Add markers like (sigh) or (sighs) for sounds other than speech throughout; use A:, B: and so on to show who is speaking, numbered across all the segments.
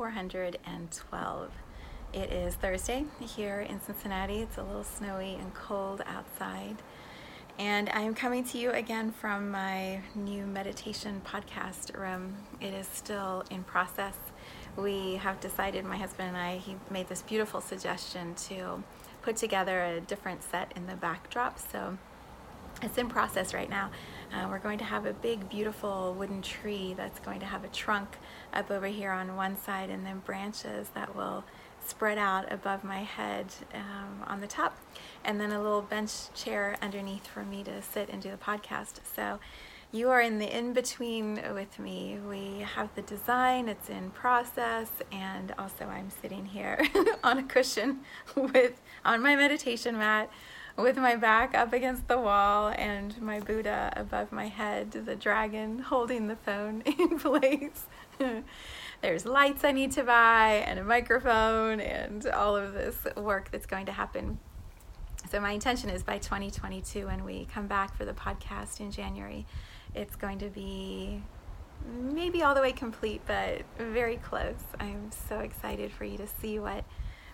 A: 412. It is Thursday here in Cincinnati. It's a little snowy and cold outside. And I am coming to you again from my new meditation podcast room. It is still in process. We have decided, my husband and I, he made this beautiful suggestion to put together a different set in the backdrop. So it's in process right now. Uh, we're going to have a big, beautiful wooden tree that's going to have a trunk up over here on one side and then branches that will spread out above my head um, on the top, and then a little bench chair underneath for me to sit and do the podcast. So you are in the in between with me. We have the design, it's in process, and also I'm sitting here (laughs) on a cushion (laughs) with on my meditation mat with my back up against the wall and my Buddha above my head, the dragon holding the phone (laughs) in place. (laughs) There's lights I need to buy and a microphone and all of this work that's going to happen. So, my intention is by 2022, when we come back for the podcast in January, it's going to be maybe all the way complete, but very close. I'm so excited for you to see what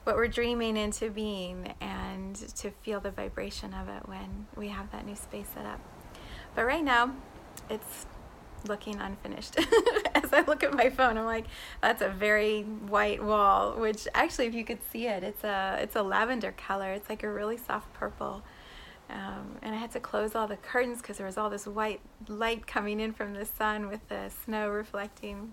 A: what we're dreaming into being and to feel the vibration of it when we have that new space set up. But right now, it's looking unfinished. (laughs) As I look at my phone, I'm like, that's a very white wall, which actually if you could see it, it's a it's a lavender color. It's like a really soft purple. Um, and I had to close all the curtains because there was all this white light coming in from the sun with the snow reflecting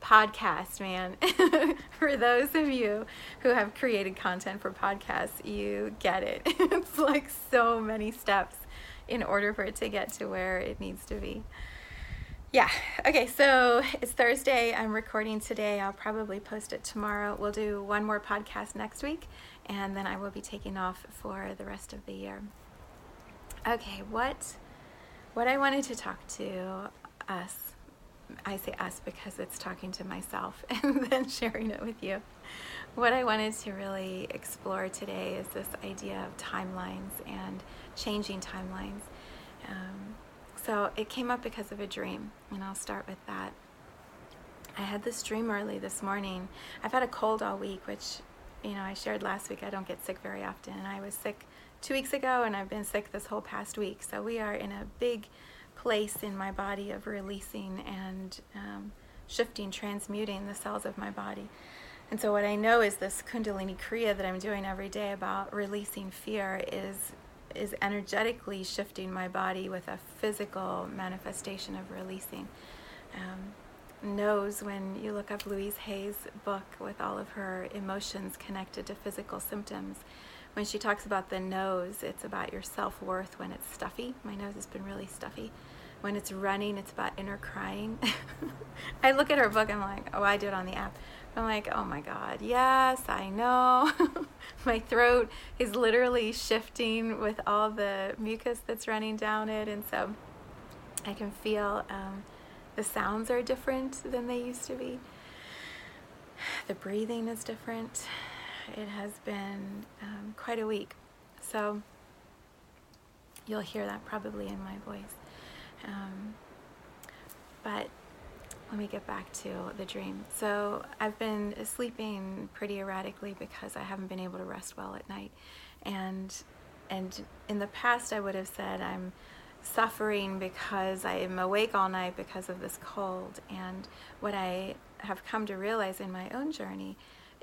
A: podcast, man. (laughs) for those of you who have created content for podcasts, you get it. (laughs) it's like so many steps in order for it to get to where it needs to be. Yeah. Okay, so it's Thursday. I'm recording today. I'll probably post it tomorrow. We'll do one more podcast next week, and then I will be taking off for the rest of the year. Okay, what what I wanted to talk to us I say us because it's talking to myself (laughs) and then sharing it with you. What I wanted to really explore today is this idea of timelines and changing timelines. Um, so it came up because of a dream, and I'll start with that. I had this dream early this morning. I've had a cold all week, which, you know, I shared last week. I don't get sick very often. And I was sick two weeks ago, and I've been sick this whole past week. So we are in a big place in my body of releasing and um, shifting, transmuting the cells of my body. And so, what I know is this Kundalini Kriya that I'm doing every day about releasing fear is is energetically shifting my body with a physical manifestation of releasing. Um, knows when you look up Louise Hay's book with all of her emotions connected to physical symptoms. When she talks about the nose, it's about your self worth when it's stuffy. My nose has been really stuffy when it's running, it's about inner crying. (laughs) I look at her book, I'm like, oh, I do it on the app. I'm like, oh my God, yes, I know. (laughs) my throat is literally shifting with all the mucus that's running down it. And so I can feel um, the sounds are different than they used to be. The breathing is different. It has been um, quite a week. So you'll hear that probably in my voice. Um, but let me get back to the dream. So I've been sleeping pretty erratically because I haven't been able to rest well at night, and and in the past I would have said I'm suffering because I am awake all night because of this cold. And what I have come to realize in my own journey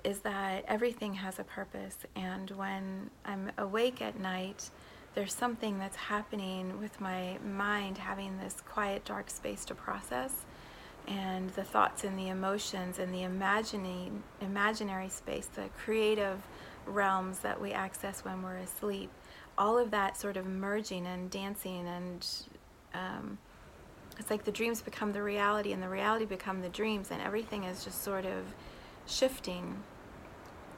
A: is that everything has a purpose, and when I'm awake at night there's something that's happening with my mind having this quiet, dark space to process. and the thoughts and the emotions and the imagining imaginary space, the creative realms that we access when we're asleep, all of that sort of merging and dancing and um, it's like the dreams become the reality and the reality become the dreams and everything is just sort of shifting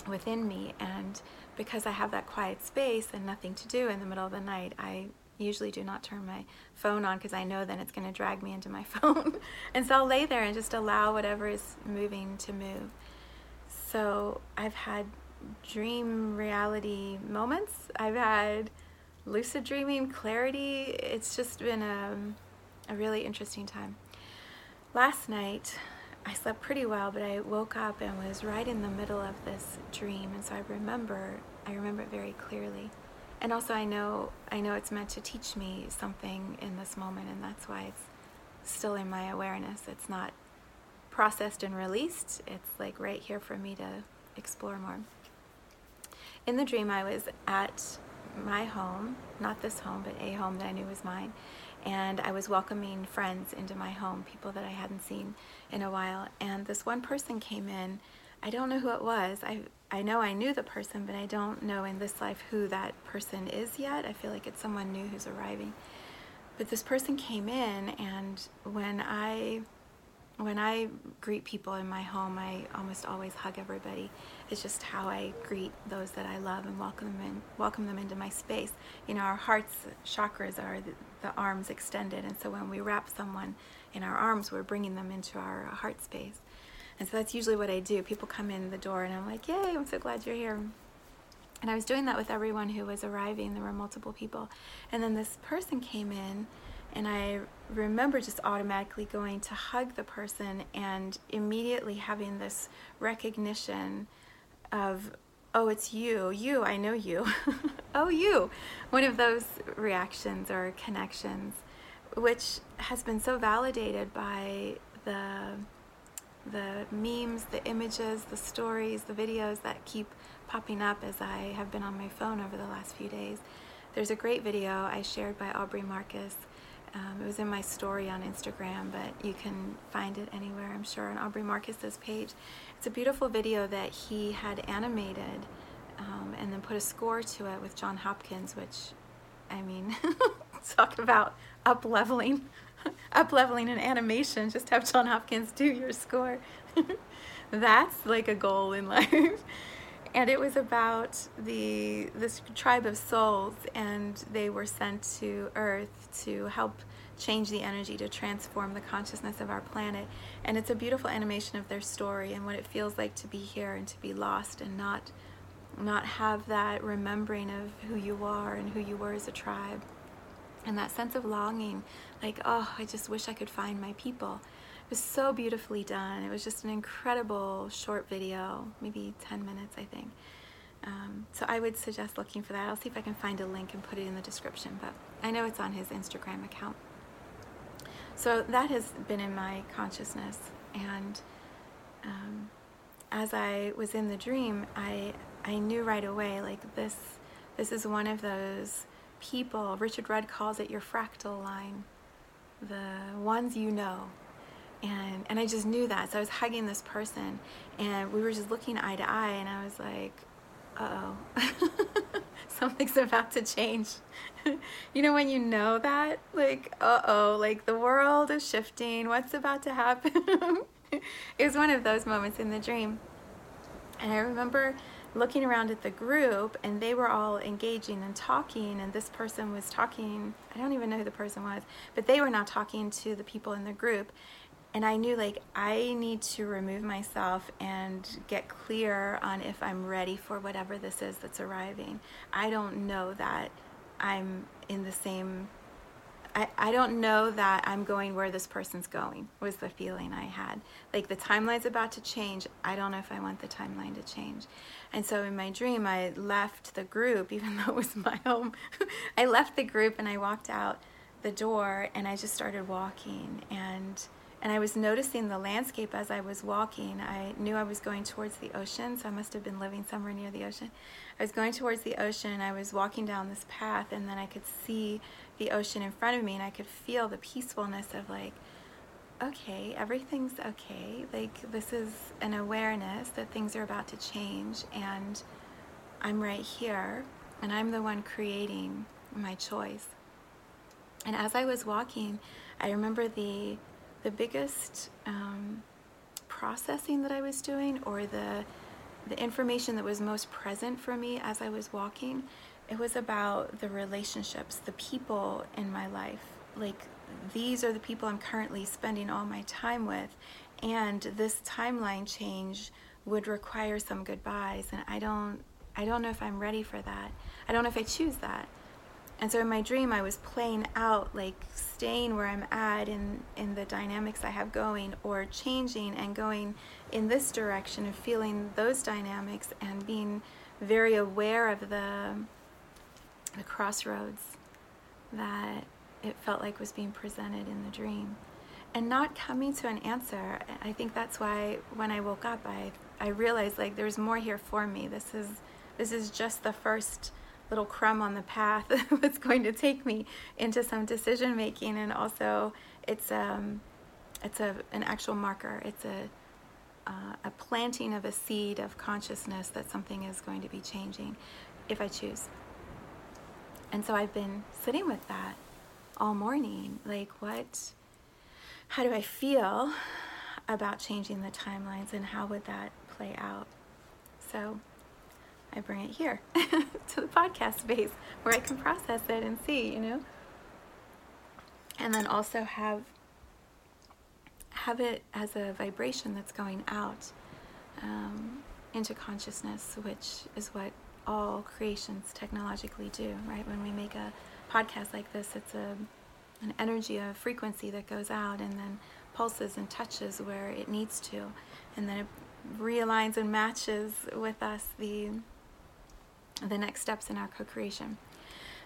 A: within me and because I have that quiet space and nothing to do in the middle of the night, I usually do not turn my phone on because I know then it's going to drag me into my (laughs) phone. and so I'll lay there and just allow whatever is moving to move. So I've had dream reality moments. I've had lucid dreaming, clarity. It's just been a, a really interesting time. Last night, I slept pretty well, but I woke up and was right in the middle of this dream, and so I remember I remember it very clearly and also I know I know it's meant to teach me something in this moment and that's why it's still in my awareness. It's not processed and released. It's like right here for me to explore more. In the dream I was at my home, not this home, but a home that I knew was mine, and I was welcoming friends into my home, people that I hadn't seen in a while, and this one person came in. I don't know who it was. I I know I knew the person, but I don't know in this life who that person is yet. I feel like it's someone new who's arriving. But this person came in, and when I when I greet people in my home, I almost always hug everybody. It's just how I greet those that I love and welcome them in, welcome them into my space. You know, our hearts chakras are the, the arms extended, and so when we wrap someone in our arms, we're bringing them into our uh, heart space. And so that's usually what I do. People come in the door and I'm like, yay, I'm so glad you're here. And I was doing that with everyone who was arriving. There were multiple people. And then this person came in, and I remember just automatically going to hug the person and immediately having this recognition of, oh, it's you. You, I know you. (laughs) oh, you. One of those reactions or connections, which has been so validated by the the memes, the images, the stories, the videos that keep popping up as I have been on my phone over the last few days. There's a great video I shared by Aubrey Marcus. Um, it was in my story on Instagram, but you can find it anywhere, I'm sure, on Aubrey Marcus's page. It's a beautiful video that he had animated um, and then put a score to it with Jon Hopkins, which, I mean, (laughs) talk about up leveling (laughs) up leveling an animation, just have Jon Hopkins do your score. (laughs) That's like a goal in life. And it was about the this tribe of souls and they were sent to earth to help change the energy to transform the consciousness of our planet. And it's a beautiful animation of their story and what it feels like to be here and to be lost and not not have that remembering of who you are and who you were as a tribe. And that sense of longing like oh i just wish i could find my people was so beautifully done. It was just an incredible short video maybe 10 minutes i think. Um, so i would suggest looking for that. I'll see if i can find a link and put it in the description but i know it's on his instagram account. So that has been in my consciousness and um, as i was in the dream i i knew right away like this this is one of those people, Richard Rudd calls it your fractal line, the ones you know. And, and I just knew that. So I was hugging this person and we were just looking eye to eye and I was like, uh oh, (laughs) something's about to change. (laughs) you know, when you know that, like, uh oh, like the world is shifting, what's about to happen? (laughs) it was one of those moments in the dream. And I remember looking around at the group and they were all engaging and talking and this person was talking i don't even know who the person was but they were now talking to the people in the group and i knew like i need to remove myself and get clear on if i'm ready for whatever this is that's arriving i don't know that i'm in the same I, I don't know that I'm going where this person's going, was the feeling I had. Like the timeline's about to change. I don't know if I want the timeline to change. And so in my dream, I left the group, (laughs) even though it was my home. (laughs) I left the group and I walked out the door and I just started walking. And and I was noticing the landscape as I was walking. I knew I was going towards the ocean, so I must have been living somewhere near the ocean. I was going towards the ocean and I was walking down this path, and then I could see the ocean in front of me, and I could feel the peacefulness of like okay, everything's okay. Like, this is an awareness that things are about to change, and I'm right here, and I'm the one creating my choice. And as I was walking, I remember the the biggest um, processing that I was doing, or the the information that was most present for me as I was walking. It was about the relationships, the people in my life. Like these are the people I'm currently spending all my time with, and this timeline change would require some goodbyes, and I don't I don't know if I'm ready for that. I don't know if I choose that. And so in my dream, I was playing out like staying where I'm at in, in the dynamics I have going, or changing and going in this direction and feeling those dynamics and being very aware of the, the crossroads that it felt like was being presented in the dream. And not coming to an answer. I think that's why when I woke up, I, I realized like there's more here for me. This is, this is just the first little crumb on the path (laughs) that's going to take me into some decision making and also it's um it's a an actual marker it's a uh, a planting of a seed of consciousness that something is going to be changing if I choose. And so I've been sitting with that all morning. Like, what, how do I feel about changing the timelines and how would that play out? So I bring it here (laughs) to the podcast space where I can process it and see, you know? And then also have have it as a vibration that's going out um, into consciousness, which is what all creations technologically do, right? When we make a podcast like this, it's a an energy, a frequency that goes out and then pulses and touches where it needs to, and then it realigns and matches with us the the next steps in our co creation.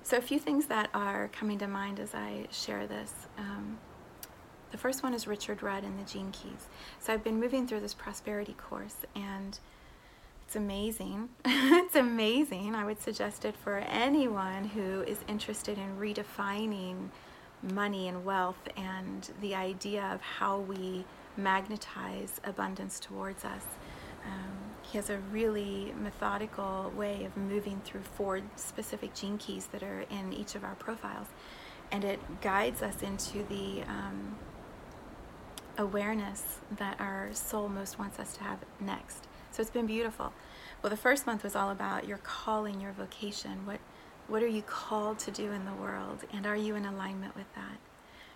A: So, a few things that are coming to mind as I share this. Um, the first one is Richard Rudd and the Gene Keys. So, I've been moving through this prosperity course, and it's amazing. (laughs) it's amazing. I would suggest it for anyone who is interested in redefining money and wealth and the idea of how we magnetize abundance towards us. Um, he has a really methodical way of moving through four specific gene keys that are in each of our profiles. And it guides us into the um, awareness that our soul most wants us to have next. So it's been beautiful. Well, the first month was all about your calling, your vocation. What, what are you called to do in the world? And are you in alignment with that?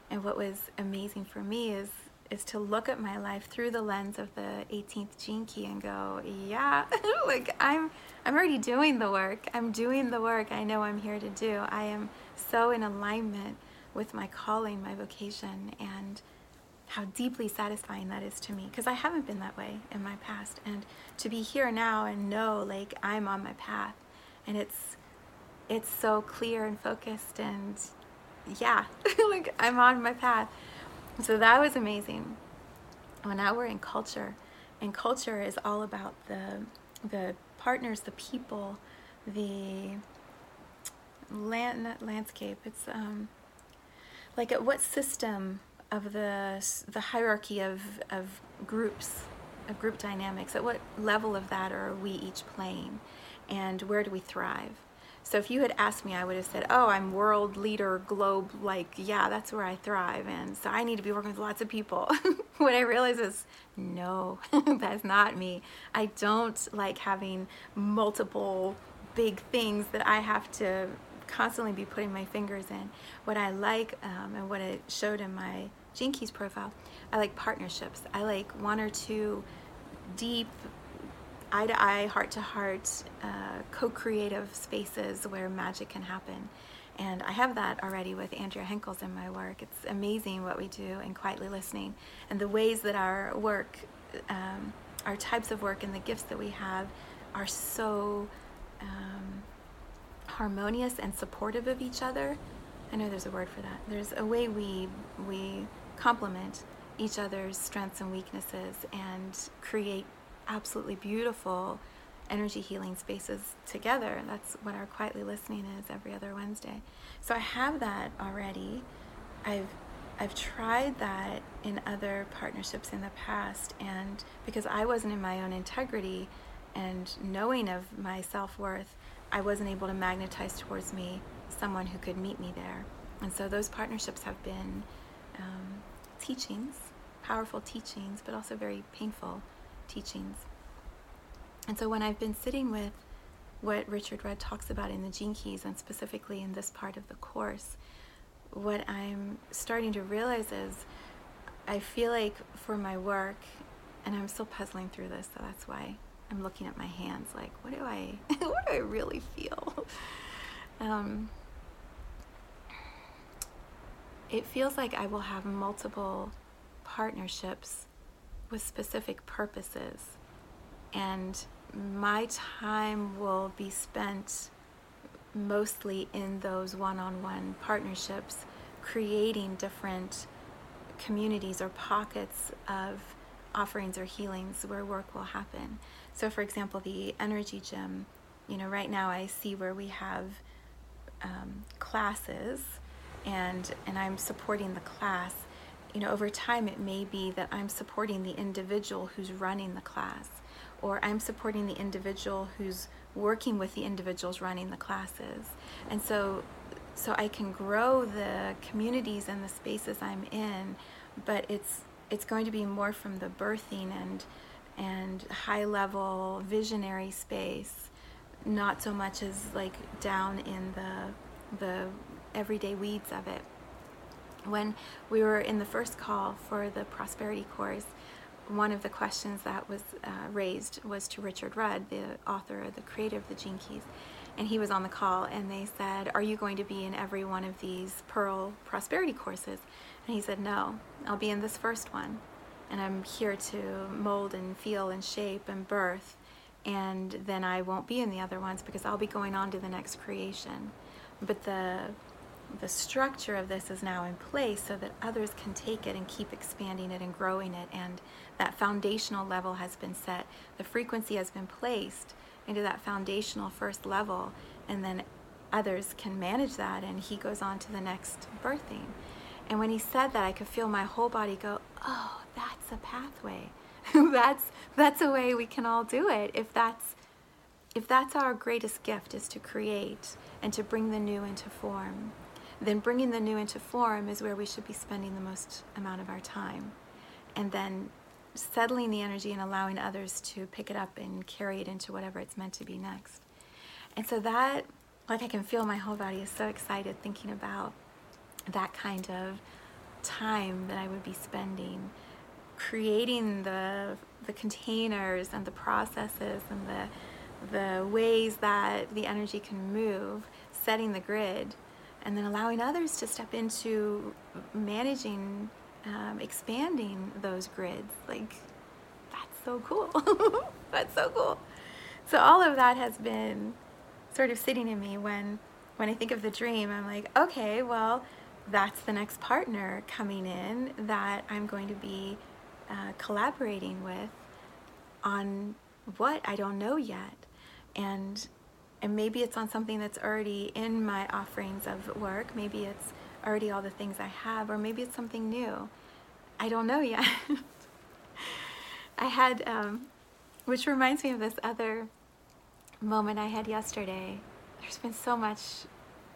A: And what was amazing for me is is to look at my life through the lens of the 18th gene key and go, yeah, (laughs) like I'm I'm already doing the work. I'm doing the work I know I'm here to do. I am so in alignment with my calling, my vocation, and how deeply satisfying that is to me because I haven't been that way in my past. And to be here now and know like I'm on my path and it's it's so clear and focused and yeah, (laughs) like I'm on my path so that was amazing. Well, now we're in culture, and culture is all about the the partners, the people, the land landscape. It's um, like at what system of the the hierarchy of of groups, of group dynamics. At what level of that are we each playing, and where do we thrive? So if you had asked me, I would have said, "Oh, I'm world leader, globe like, yeah, that's where I thrive." And so I need to be working with lots of people. (laughs) what I realize is, no, (laughs) that's not me. I don't like having multiple big things that I have to constantly be putting my fingers in. What I like, um, and what it showed in my Keys profile, I like partnerships. I like one or two deep eye to eye, heart to heart, uh, co creative spaces where magic can happen. And I have that already with Andrea Henkels in my work. It's amazing what we do in quietly listening and the ways that our work, um, our types of work, and the gifts that we have are so um, harmonious and supportive of each other. I know there's a word for that. There's a way we we complement each other's strengths and weaknesses and create absolutely beautiful energy healing spaces together. That's what our quietly listening is every other Wednesday. So I have that already. I've I've tried that in other partnerships in the past, and because I wasn't in my own integrity and knowing of my self worth, I wasn't able to magnetize towards me someone who could meet me there. And so those partnerships have been um, teachings, powerful teachings, but also very painful teachings. And so when I've been sitting with what Richard Rudd talks about in the Gene Keys, and specifically in this part of the course, what I'm starting to realize is I feel like for my work, and I'm still puzzling through this, so that's why I'm looking at my hands like, what do I, (laughs) what do I really feel? Um, it feels like I will have multiple partnerships with specific purposes, and my time will be spent mostly in those one on one partnerships, creating different communities or pockets of offerings or healings where work will happen. So, for example, the energy gym, you know, right now I see where we have um, classes and, and I'm supporting the class. You know, over time, it may be that I'm supporting the individual who's running the class, or I'm supporting the individual who's working with the individuals running the classes. And so so I can grow the communities and the spaces I'm in, but it's it's going to be more from the birthing and and high level visionary space, not so much as like down in the the everyday weeds of it. When we were in the first call for the prosperity course, one of the questions that was uh, raised was to Richard Rudd, the author, the creator of the Gene Keys. And he was on the call, and they said, Are you going to be in every one of these Pearl prosperity courses? And he said, No, I'll be in this first one. And I'm here to mold and feel and shape and birth. And then I won't be in the other ones because I'll be going on to the next creation. But the the structure of this is now in place so that others can take it and keep expanding it and growing it. And that foundational level has been set. The frequency has been placed into that foundational first level and then others can manage that and he goes on to the next birthing. And when he said that i could feel my whole body go oh that's a pathway. (laughs) That's that's a way we can all do it. If that's if that's our greatest gift is to create and to bring the new into form then bringing the new into form is where we should be spending the most amount of our time. And then settling the energy and allowing others to pick it up and carry it into whatever it's meant to be next. And so that, like I can feel my whole body is so excited thinking about that kind of time that I would be spending creating the the containers and the processes and the the ways that the energy can move, setting the grid and then allowing others to step into managing, um, expanding those grids. Like, that's so cool. (laughs) that's so cool. So all of that has been sort of sitting in me when when I think of the dream. I'm like, okay, well, that's the next partner coming in that I'm going to be uh, collaborating with on what I don't know yet, and and maybe it's on something that's already in my offerings of work. Maybe it's already all the things I have, or maybe it's something new. I don't know yet. (laughs) I had, um, which reminds me of this other moment I had yesterday. There's been so much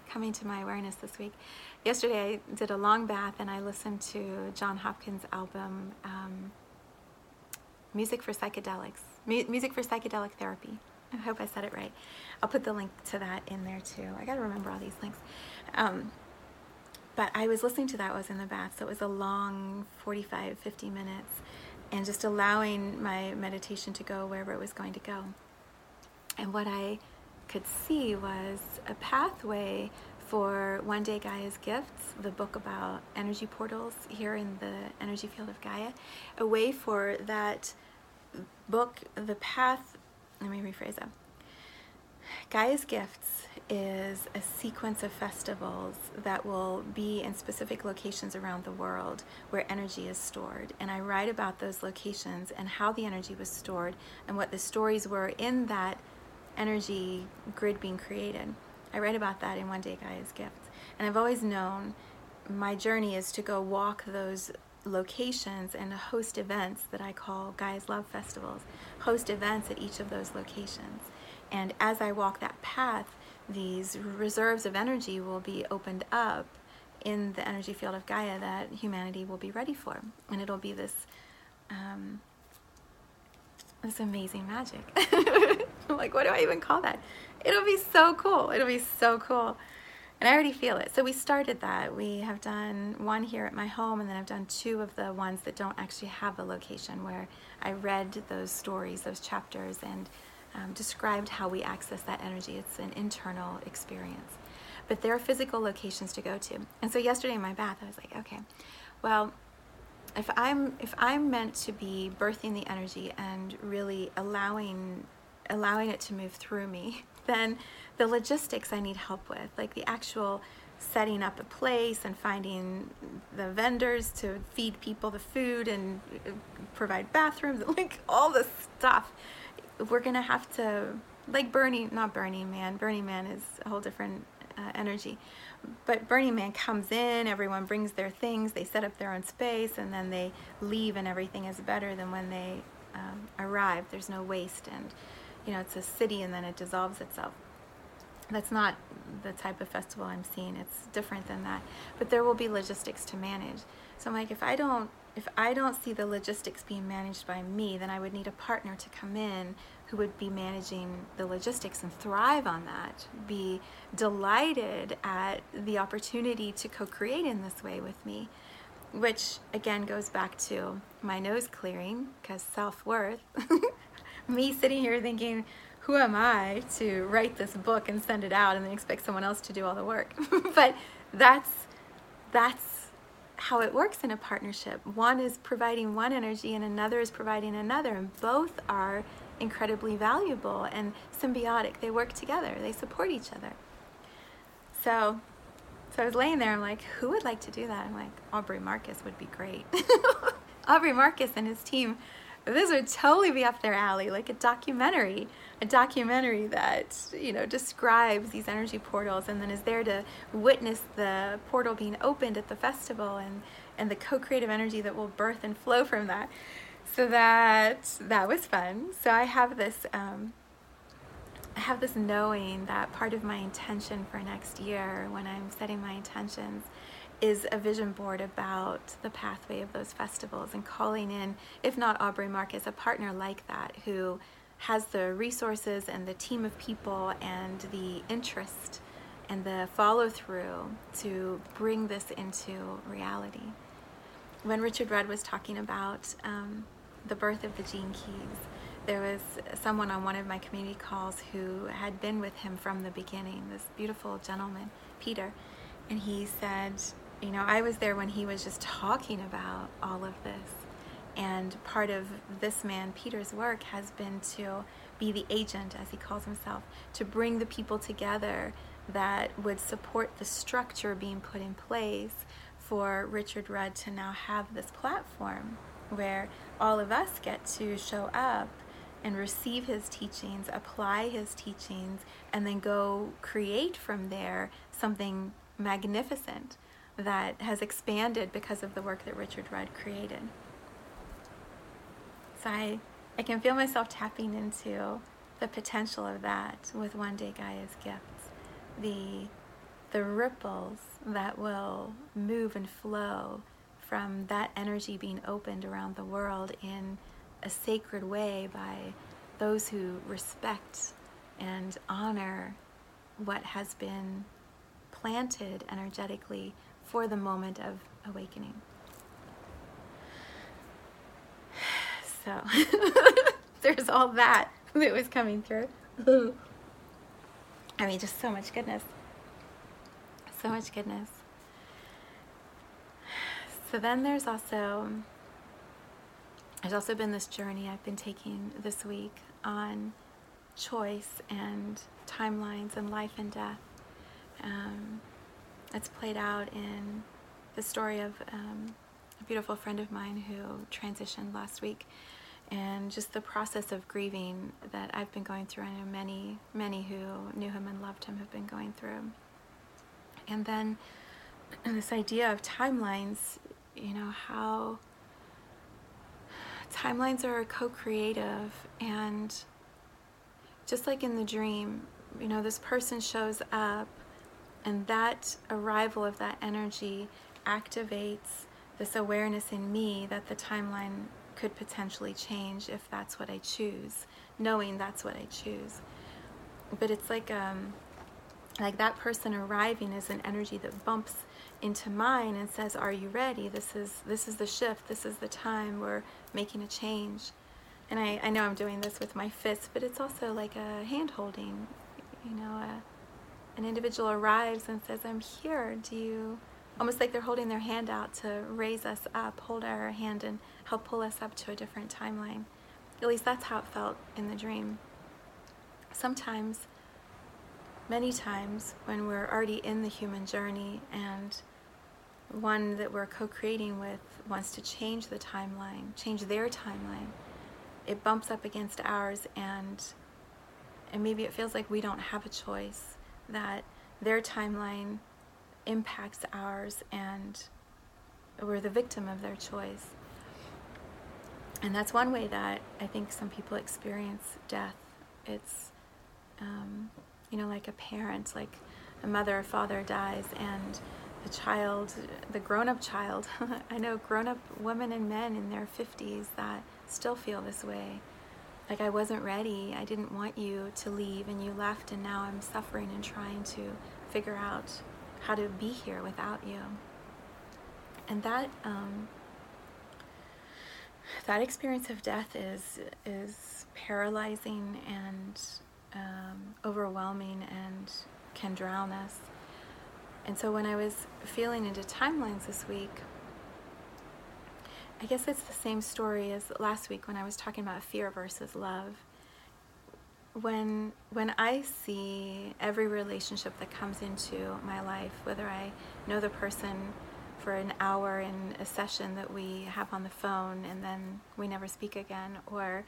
A: coming to my awareness this week. Yesterday, I did a long bath and I listened to Jon Hopkins' album, um, Music for Psychedelics, Music for Psychedelic Therapy. I hope I said it right. I'll put the link to that in there too. I got to remember all these links. Um, but I was listening to that, I was in the bath, so it was a long 45, 50 minutes, and just allowing my meditation to go wherever it was going to go. And what I could see was a pathway for One Day Gaia's Gifts, the book about energy portals here in the energy field of Gaia, a way for that book, the path let me rephrase that. Gaia's Gifts is a sequence of festivals that will be in specific locations around the world where energy is stored. And I write about those locations and how the energy was stored and what the stories were in that energy grid being created. I write about that in One Day Gaia's Gifts. And I've always known my journey is to go walk those locations and host events that I call Gaia's Love Festivals, host events at each of those locations. And as I walk that path, these reserves of energy will be opened up in the energy field of Gaia that humanity will be ready for. And it'll be this um, this amazing magic. (laughs) like, what do I even call that? It'll be so cool. It'll be so cool. And I already feel it. So we started that. We have done one here at my home, and then I've done two of the ones that don't actually have a location where I read those stories, those chapters, and um, described how we access that energy. It's an internal experience. But there are physical locations to go to. And so yesterday in my bath, I was like, okay, well, if I'm if I'm meant to be birthing the energy and really allowing allowing it to move through me, (laughs) then the logistics I need help with, like the actual setting up a place and finding the vendors to feed people the food and uh, provide bathrooms, (laughs) like all the stuff. We're gonna have to, like Burning, not Burning Man. Burning Man is a whole different uh, energy. But Burning Man comes in, everyone brings their things, they set up their own space, and then they leave, and everything is better than when they um, arrive. There's no waste, and you know it's a city, and then it dissolves itself. That's not the type of festival I'm seeing. It's different than that. But there will be logistics to manage. So I'm like, if I don't if I don't see the logistics being managed by me, then I would need a partner to come in who would be managing the logistics and thrive on that, be delighted at the opportunity to co create in this way with me, which again goes back to my nose clearing because self worth. (laughs) me sitting here thinking, who am I to write this book and send it out and then expect someone else to do all the work? (laughs) but that's that's how it works in a partnership. One is providing one energy and another is providing another, and both are incredibly valuable and symbiotic. They work together, they support each other. So, so I was laying there, I'm like, who would like to do that? I'm like, Aubrey Marcus would be great. (laughs) Aubrey Marcus and his team, this would totally be up their alley, like a documentary, a documentary that, you know, describes these energy portals and then is there to witness the portal being opened at the festival and, and the co-creative energy that will birth and flow from that so that that was fun. So I have this um, I have this knowing that part of my intention for next year when I'm setting my intentions is a vision board about the pathway of those festivals and calling in, if not Aubrey Marcus, a partner like that who has the resources and the team of people and the interest and the follow through to bring this into reality. When Richard Rudd was talking about um, the birth of the Gene Keys, there was someone on one of my community calls who had been with him from the beginning, this beautiful gentleman, Peter. And he said, You know, I was there when he was just talking about all of this. And part of this man, Peter's work, has been to be the agent, as he calls himself, to bring the people together that would support the structure being put in place for Richard Rudd to now have this platform where all of us get to show up and receive his teachings, apply his teachings, and then go create from there something magnificent that has expanded because of the work that Richard Rudd created. So I, I can feel myself tapping into the potential of that with one day Gaia's gifts. The, the ripples that will move and flow from that energy being opened around the world in a sacred way by those who respect and honor what has been planted energetically for the moment of awakening. So (laughs) there's all that (laughs) that was coming through. (laughs) I mean, just so much goodness. So much goodness. So then there's also there's also been this journey I've been taking this week on choice and timelines and life and death. Um, it's played out in the story of um, a beautiful friend of mine who transitioned last week, and just the process of grieving that I've been going through. I know many, many who knew him and loved him have been going through. And then (clears throat) this idea of timelines, you know, how timelines are co creative and just like in the dream, you know, this person shows up and that arrival of that energy activates this awareness in me that the timeline could potentially change if that's what I choose, knowing that's what I choose. But it's like um, like that person arriving is an energy that bumps into mine and says, "Are you ready? This is this is the shift. This is the time. We're making a change." And I, I know I'm doing this with my fists, but it's also like a hand holding. You know, a, an individual arrives and says, "I'm here. Do you?" Almost like they're holding their hand out to raise us up, hold our hand, and help pull us up to a different timeline. At least that's how it felt in the dream. Sometimes many times when we're already in the human journey and one that we're co creating with wants to change the timeline, change their timeline, it bumps up against ours and and maybe it feels like we don't have a choice, that their timeline impacts ours and we're the victim of their choice. And that's one way that I think some people experience death. It's um, you know, like a parent, like a mother or father dies and the child, the grown up child, (laughs) I know grown up women and men in their 50s that still feel this way. Like I wasn't ready, I didn't want you to leave and you left, and now I'm suffering and trying to figure out how to be here without you. And that, um, that experience of death is is paralyzing and um, overwhelming and can drown us. And so when I was feeling into timelines this week, I guess it's the same story as last week when I was talking about fear versus love. When when I see every relationship that comes into my life, whether I know the person for an hour in a session that we have on the phone and then we never speak again, or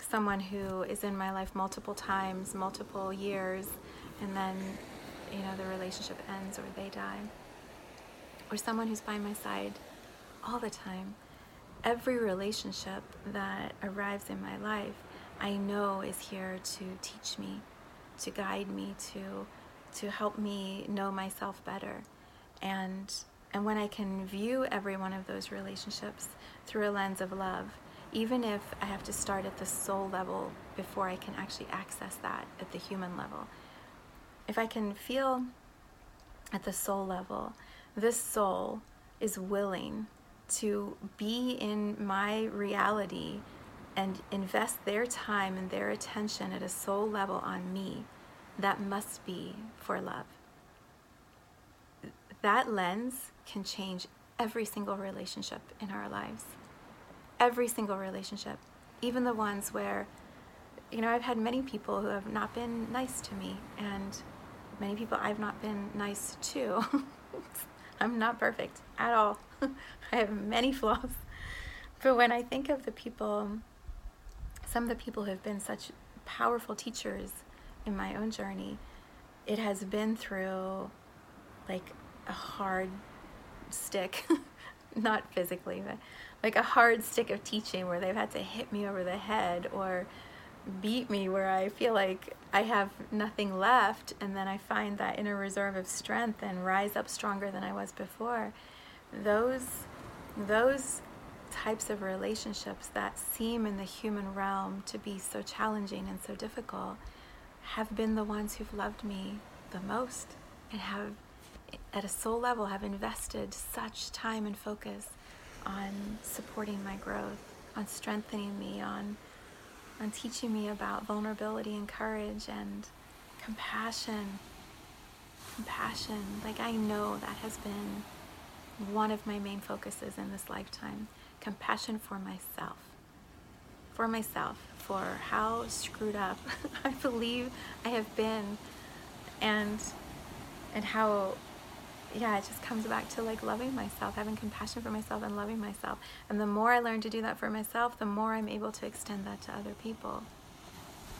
A: someone who is in my life multiple times, multiple years, and then, you know, the relationship ends or they die. Or someone who's by my side all the time. Every relationship that arrives in my life, I know is here to teach me, to guide me, to to help me know myself better. And and when I can view every one of those relationships through a lens of love, even if I have to start at the soul level before I can actually access that at the human level. If I can feel at the soul level, this soul is willing to be in my reality and invest their time and their attention at a soul level on me, that must be for love. That lens can change every single relationship in our lives every single relationship, even the ones where, you know, I've had many people who have not been nice to me, and many people I've not been nice to. (laughs) I'm not perfect at all. (laughs) I have many flaws. But when I think of the people, some of the people who have been such powerful teachers in my own journey, it has been through like a hard stick, (laughs) not physically, but like a hard stick of teaching where they've had to hit me over the head or beat me where I feel like I have nothing left and then I find that inner reserve of strength and rise up stronger than I was before. Those those types of relationships that seem in the human realm to be so challenging and so difficult have been the ones who've loved me the most and have at a soul level have invested such time and focus on supporting my growth, on strengthening me, on on teaching me about vulnerability and courage and compassion. Compassion, like I know that has been one of my main focuses in this lifetime. Compassion for myself. For myself, for how screwed up (laughs) I believe I have been and and how yeah, it just comes back to like loving myself, having compassion for myself and loving myself. And the more I learn to do that for myself, the more I'm able to extend that to other people.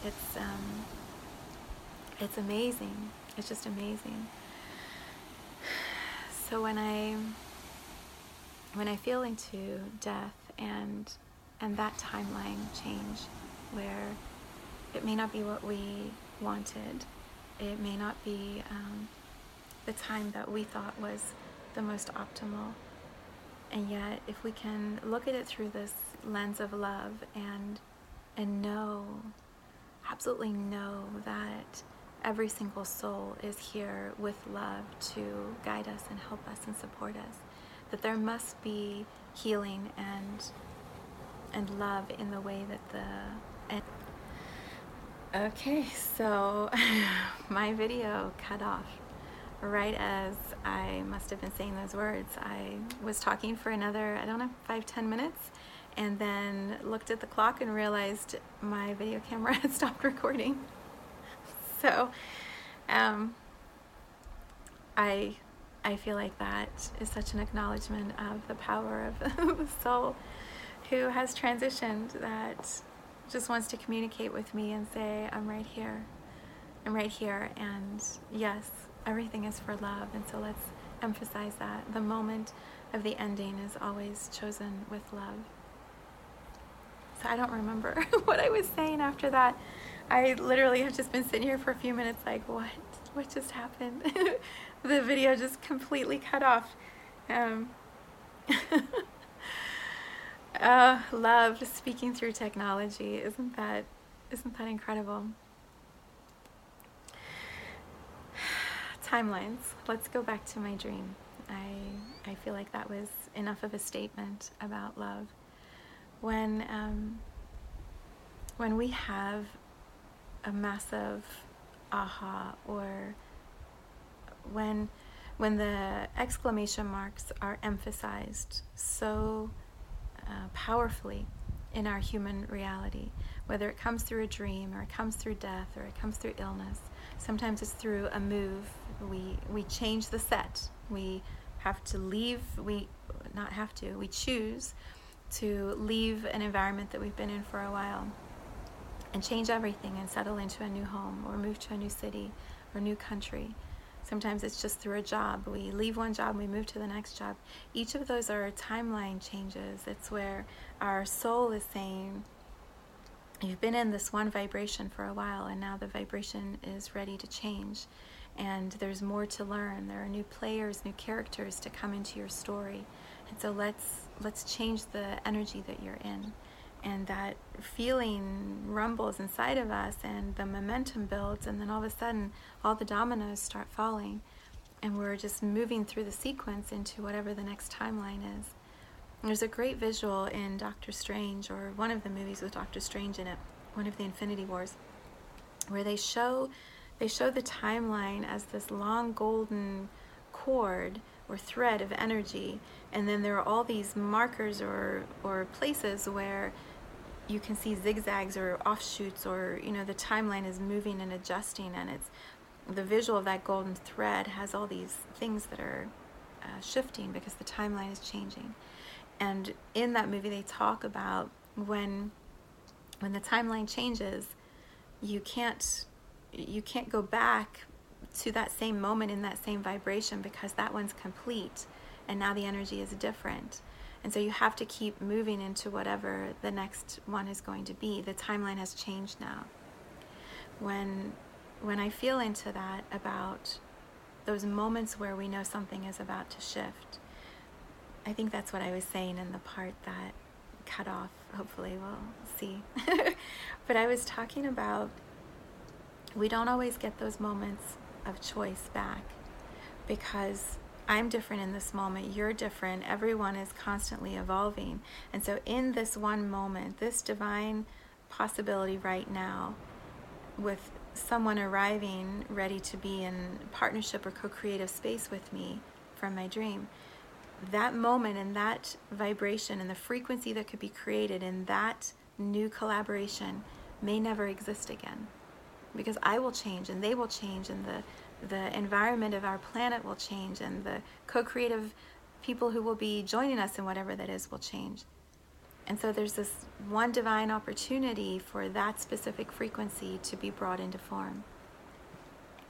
A: It's um it's amazing. It's just amazing. (sighs) so when I when I feel into death and and that timeline change where it may not be what we wanted, it may not be um, the time that we thought was the most optimal. And yet, if we can look at it through this lens of love and and know, absolutely know that every single soul is here with love to guide us and help us and support us, that there must be healing and and love in the way that the and okay so (laughs) my video cut off right as I must have been saying those words. I was talking for another, I don't know, five, ten minutes, and then looked at the clock and realized my video camera (laughs) had stopped recording. So, um, I, I feel like that is such an acknowledgement of the power of (laughs) the soul who has transitioned that just wants to communicate with me and say, I'm right here. I'm right here, and yes, everything is for love. And so let's emphasize that. The moment of the ending is always chosen with love. So I don't remember (laughs) what I was saying after that. I literally have just been sitting here for a few minutes, like, what? What just happened? (laughs) the video just completely cut off. Um, (laughs) uh, love speaking through technology. Isn't that isn't that incredible? (sighs) timelines. Let's go back to my dream. I, I feel like that was enough of a statement about love. When, um, when we have a massive aha or when, when the exclamation marks are emphasized so uh, powerfully in our human reality, whether it comes through a dream or it comes through death or it comes through illness, sometimes it's through a move we we change the set. We have to leave. We not have to. We choose to leave an environment that we've been in for a while and change everything and settle into a new home or move to a new city or new country. Sometimes it's just through a job. We leave one job, we move to the next job. Each of those are timeline changes. It's where our soul is saying, You've been in this one vibration for a while, and now the vibration is ready to change and there's more to learn. There are new players, new characters to come into your story. And so let's let's change the energy that you're in. And that feeling rumbles inside of us and the momentum builds and then all of a sudden all the dominoes start falling and we're just moving through the sequence into whatever the next timeline is. There's a great visual in Doctor Strange or one of the movies with Doctor Strange in it, one of the Infinity Wars, where they show they show the timeline as this long golden cord or thread of energy, and then there are all these markers or, or places where you can see zigzags or offshoots or you know the timeline is moving and adjusting and it's the visual of that golden thread has all these things that are uh, shifting because the timeline is changing and in that movie they talk about when when the timeline changes you can't you can't go back to that same moment in that same vibration because that one's complete and now the energy is different. And so you have to keep moving into whatever the next one is going to be. The timeline has changed now. When when I feel into that about those moments where we know something is about to shift, I think that's what I was saying in the part that cut off. Hopefully, we'll see. (laughs) but I was talking about we don't always get those moments of choice back because I'm different in this moment, you're different, everyone is constantly evolving. And so, in this one moment, this divine possibility right now, with someone arriving ready to be in partnership or co creative space with me from my dream, that moment and that vibration and the frequency that could be created in that new collaboration may never exist again because I will change and they will change and the the environment of our planet will change and the co-creative people who will be joining us in whatever that is will change. And so there's this one divine opportunity for that specific frequency to be brought into form.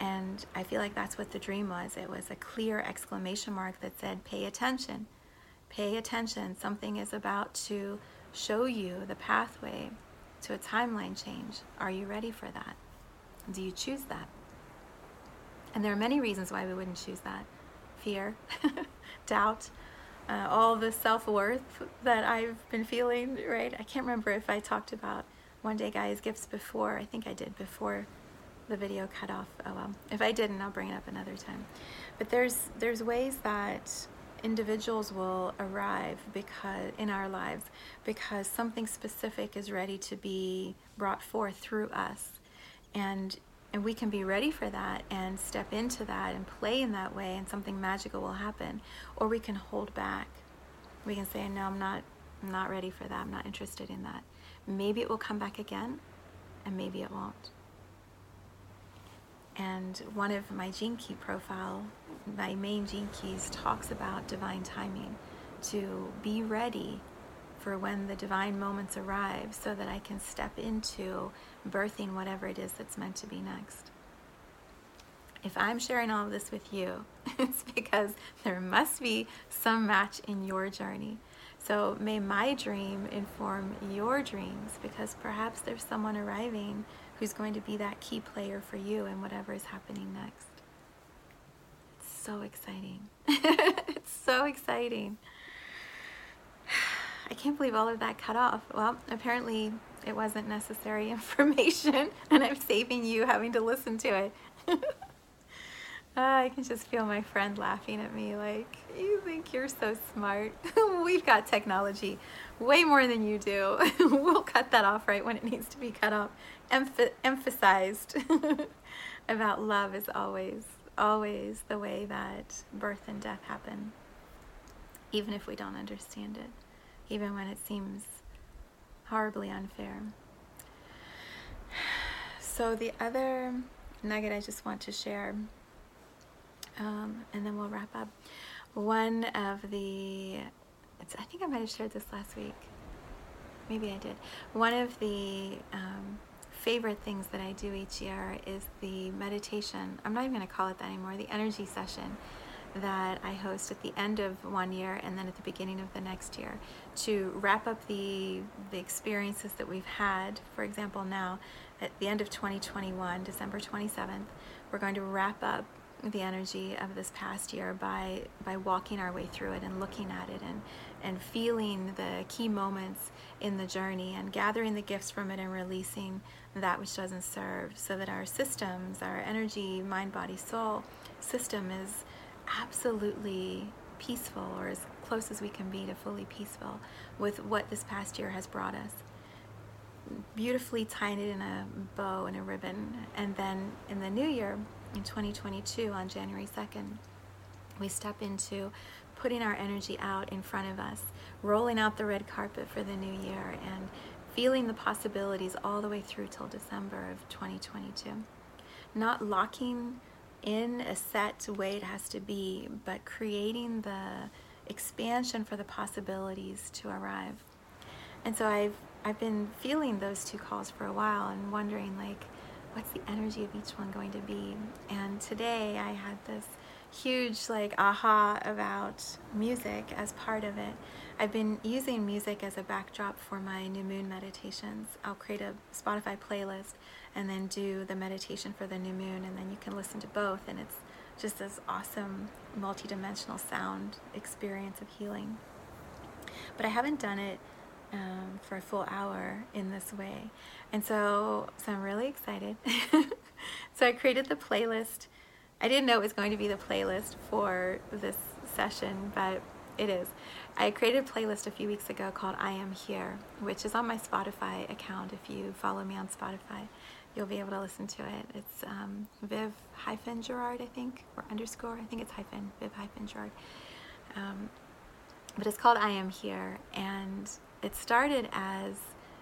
A: And I feel like that's what the dream was. It was a clear exclamation mark that said, Pay attention. Pay attention. Something is about to show you the pathway to a timeline change. Are you ready for that? Do you choose that? And there are many reasons why we wouldn't choose that fear, (laughs) doubt, uh, all the self worth that I've been feeling, right? I can't remember if I talked about one day guy's gifts before. I think I did before the video cut off. Oh well. If I didn't, I'll bring it up another time. But there's there's ways that individuals will arrive because in our lives because something specific is ready to be brought forth through us. And and we can be ready for that and step into that and play in that way and something magical will happen. Or we can hold back. We can say no i'm not i'm not ready for that. I'm not interested in that. Maybe it will come back again and maybe it won't. And one of my gene key profile my main gene keys talks about divine timing. To be ready for when the divine moments arrive so that I can step into birthing whatever it is that's meant to be next. If I'm sharing all of this with you, (laughs) it's because there must be some match in your journey. So may my dream inform your dreams because perhaps there's someone arriving who's going to be that key player for you in whatever is happening next. It's so exciting. (laughs) it's so exciting. I can't believe all of that cut off. Well, apparently it wasn't necessary (laughs) information, and I'm saving you having to listen to it. uh, (laughs) I can just feel my friend laughing at me like, You think you're so smart? (laughs) We've got technology way more than you do. we'll cut that off right when it needs to be cut off. Emph- emphasized about love is always, always the way that birth and death happen, even if we don't understand it even when it seems horribly unfair. (sighs) So, the other nugget I just want to share, um, and then we'll wrap up. One of the, I think I might have shared this last week. Maybe I did. One of the um, favorite things that I do each year is the meditation. I'm not even going to call it that anymore, the energy session that I host at the end of one year and then at the beginning of the next year to wrap up the the experiences that we've had. For example, now at the end of 2021, December 27th, we're going to wrap up the energy of this past year by by walking our way through it and looking at it and and feeling the key moments in the journey and gathering the gifts from it and releasing that which doesn't serve so that our systems our energy mind body soul system is absolutely peaceful or as close as we can be to fully peaceful with what this past year has brought us. Beautifully tying it in a bow and a ribbon. And then in the new year, in 2022, on January 2nd, we step into putting our energy out in front of us, rolling out the red carpet for the new year, and feeling the possibilities all the way through till December of 2022. Not locking in a set way it has to be, but creating the expansion for the possibilities to arrive. And so I've I've been feeling those two calls for a while and wondering like what's the energy of each one going to be? And today I had this huge like aha about music as part of it. I've been using music as a backdrop for my new moon meditations. I'll create a Spotify playlist and then do the meditation for the new moon, and then you can listen to both, and it's just this awesome multidimensional sound experience of healing. But I haven't done it um, for a full hour in this way, and so so I'm really excited. (laughs) so I created the playlist. I didn't know it was going to be the playlist for this session, but it is. I created a playlist a few weeks ago called I Am Here, which is on my Spotify account if you follow me on Spotify you'll be able to listen to it. It's um, Viv hyphen Gerard, I think, or underscore. I think it's hyphen Viv hyphen Gerard. Um, but it's called I Am Here, and it started as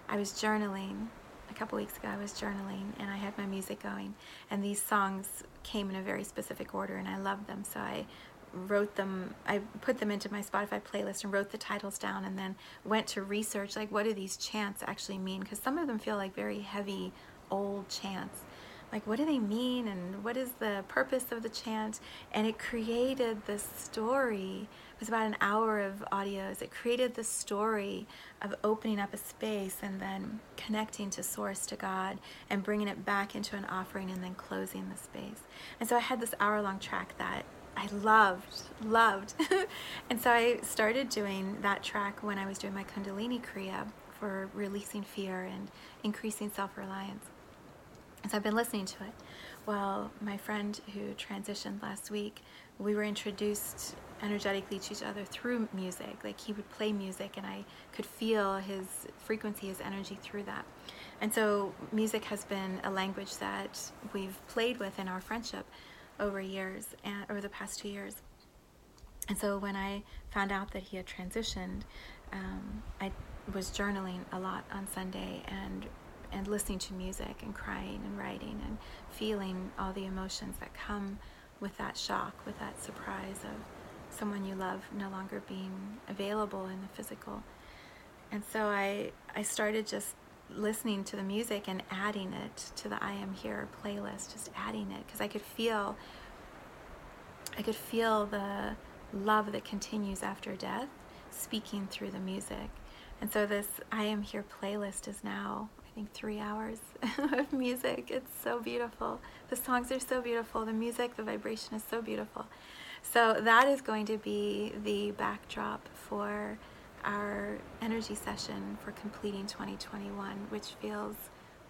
A: I was journaling a couple weeks ago. I was journaling, and I had my music going, and these songs came in a very specific order, and I loved them. So I wrote them i put them into my spotify playlist and wrote the titles down and then went to research like what do these chants actually mean? Because some of them feel like very heavy old chants. like what do they mean and what is the purpose of the chant? And it created this story. It was about an hour of audios. It created the story of opening up a space and then connecting to source to god and bringing it back into an offering and then closing the space. And so i had this hour long track that I loved, loved. (laughs) and so I started doing that track when I was doing my Kundalini Kriya for releasing fear and increasing self reliance. So I've been listening to it. Well, my friend who transitioned last week, we were introduced energetically to each other through music. Like he would play music, and I could feel his frequency, his energy through that. And so, music has been a language that we've played with in our friendship over years and over the past two years. And so, when I found out that he had transitioned, um, I was journaling a lot on Sunday and and listening to music and crying and writing and feeling all the emotions that come with that shock, with that surprise of someone you love no longer being available in the physical. And so I I started just listening to the music and adding it to the I am here playlist, just adding it because I could feel I could feel the love that continues after death speaking through the music. And so this I Am Here playlist is now, I think, three hours (laughs) of music. It's so beautiful. The songs are so beautiful. The music, the vibration is so beautiful. So that is going to be the backdrop for our energy session for completing 2021, which feels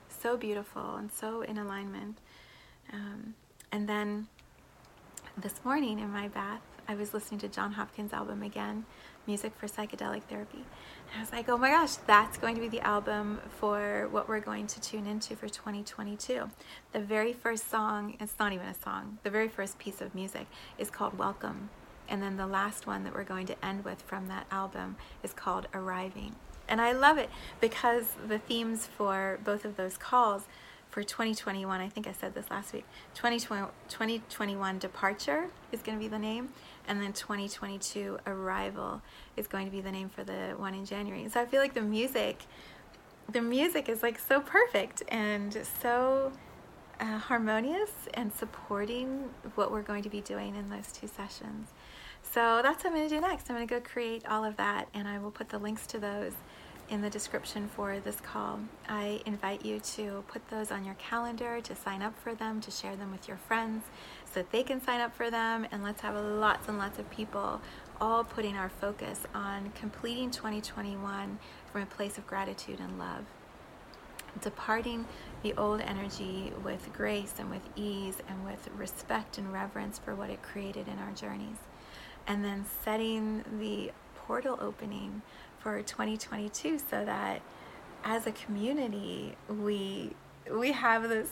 A: so beautiful and so in alignment. Um, and then this morning in my bath, I was listening to Jon Hopkins' album again, Music for Psychedelic Therapy. And I was like, oh my gosh, that's going to be the album for what we're going to tune into for 2022. The very first song, it's not even a song, the very first piece of music is called Welcome. And then the last one that we're going to end with from that album is called Arriving. And I love it because the themes for both of those calls for 2021, I think I said this last week, 2020, 2021 Departure is going to be the name, and then 2022 Arrival is going to be the name for the one in January. So I feel like the music, the music is like so perfect and so uh, harmonious and supporting what we're going to be doing in those two sessions. So that's what I'm going to do next. I'm going to go create all of that, and I will put the links to those in the description for this call. I invite you to put those on your calendar, to sign up for them, to share them with your friends so that they can sign up for them. And let's have lots and lots of people all putting our focus on completing 2021 from a place of gratitude and love. Departing the old energy with grace and with ease and with respect and reverence for what it created in our journeys. And then setting the portal opening for 2022 so that as a community we we have this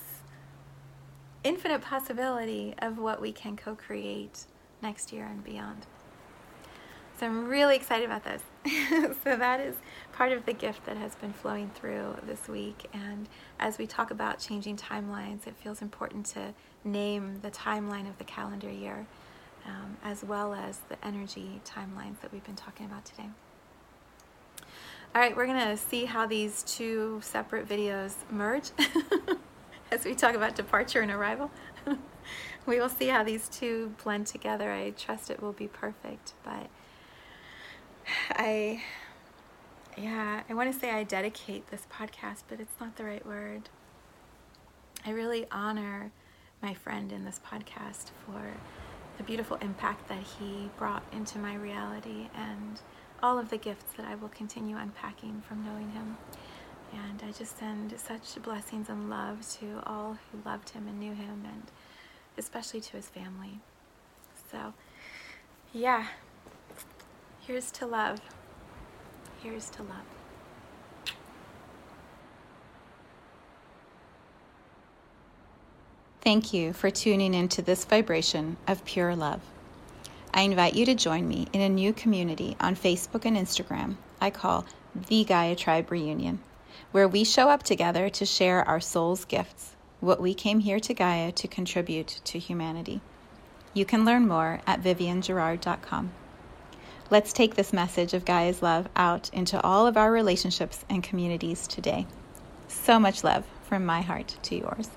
A: infinite possibility of what we can co-create next year and beyond. So I'm really excited about this. (laughs) so that is part of the gift that has been flowing through this week. And as we talk about changing timelines, it feels important to name the timeline of the calendar year, um, as well as the energy timelines that we've been talking about today. All right, we're gonna see how these two separate videos merge (laughs) as we talk about departure and arrival. (laughs) we will see how these two blend together. I trust it will be perfect, but I, yeah, I want to say I dedicate this podcast, but it's not the right word. I really honor my friend in this podcast for the beautiful impact that he brought into my reality and all of the gifts that I will continue unpacking from knowing him. And I just send such blessings and love to all who loved him and knew him, and especially to his family. So, yeah, here's to love. Here's to love.
B: Thank you for tuning into this vibration of pure love. I invite you to join me in a new community on Facebook and Instagram I call The Gaia Tribe Reunion, where we show up together to share our soul's gifts, what we came here to Gaia to contribute to humanity. You can learn more at viviangerard.com. Let's take this message of Gaia's love out into all of our relationships and communities today. So much love from my heart to yours.